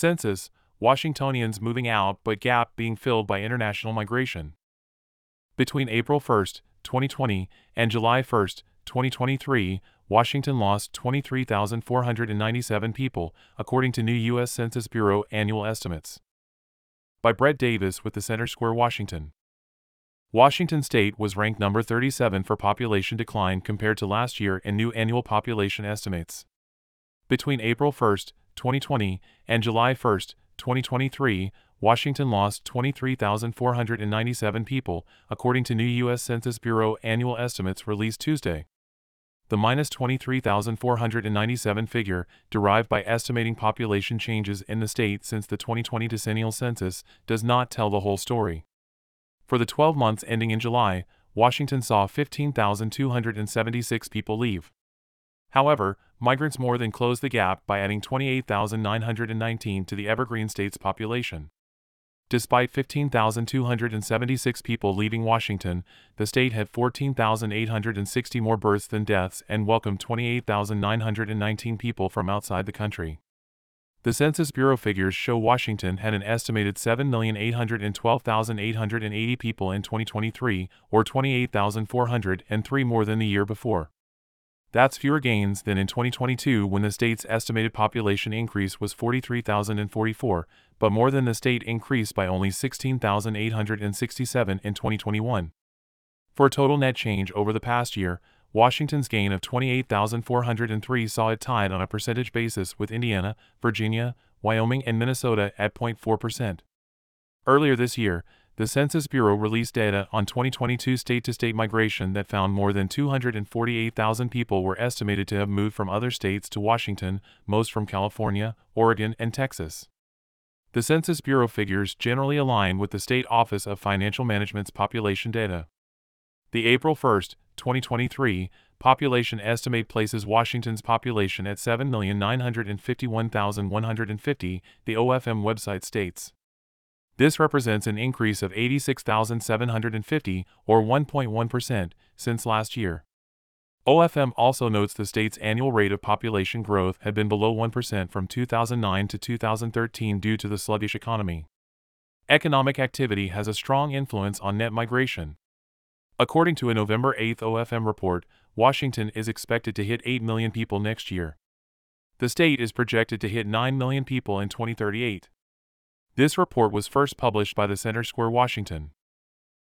Census Washingtonians moving out but gap being filled by international migration. Between April 1, 2020, and July 1, 2023, Washington lost 23,497 people, according to new U.S. Census Bureau annual estimates. By Brett Davis with the Center Square, Washington. Washington state was ranked number 37 for population decline compared to last year in new annual population estimates. Between April 1, 2020, and July 1, 2023, Washington lost 23,497 people, according to new U.S. Census Bureau annual estimates released Tuesday. The minus 23,497 figure, derived by estimating population changes in the state since the 2020 decennial census, does not tell the whole story. For the 12 months ending in July, Washington saw 15,276 people leave. However, migrants more than closed the gap by adding 28,919 to the Evergreen state's population. Despite 15,276 people leaving Washington, the state had 14,860 more births than deaths and welcomed 28,919 people from outside the country. The Census Bureau figures show Washington had an estimated 7,812,880 people in 2023, or 28,403 more than the year before. That's fewer gains than in 2022 when the state's estimated population increase was 43,044, but more than the state increased by only 16,867 in 2021. For a total net change over the past year, Washington's gain of 28,403 saw it tied on a percentage basis with Indiana, Virginia, Wyoming, and Minnesota at 0.4%. Earlier this year, the Census Bureau released data on 2022 state to state migration that found more than 248,000 people were estimated to have moved from other states to Washington, most from California, Oregon, and Texas. The Census Bureau figures generally align with the State Office of Financial Management's population data. The April 1, 2023, population estimate places Washington's population at 7,951,150, the OFM website states. This represents an increase of 86,750, or 1.1%, since last year. OFM also notes the state's annual rate of population growth had been below 1% from 2009 to 2013 due to the sluggish economy. Economic activity has a strong influence on net migration. According to a November 8 OFM report, Washington is expected to hit 8 million people next year. The state is projected to hit 9 million people in 2038. This report was first published by the Center Square Washington.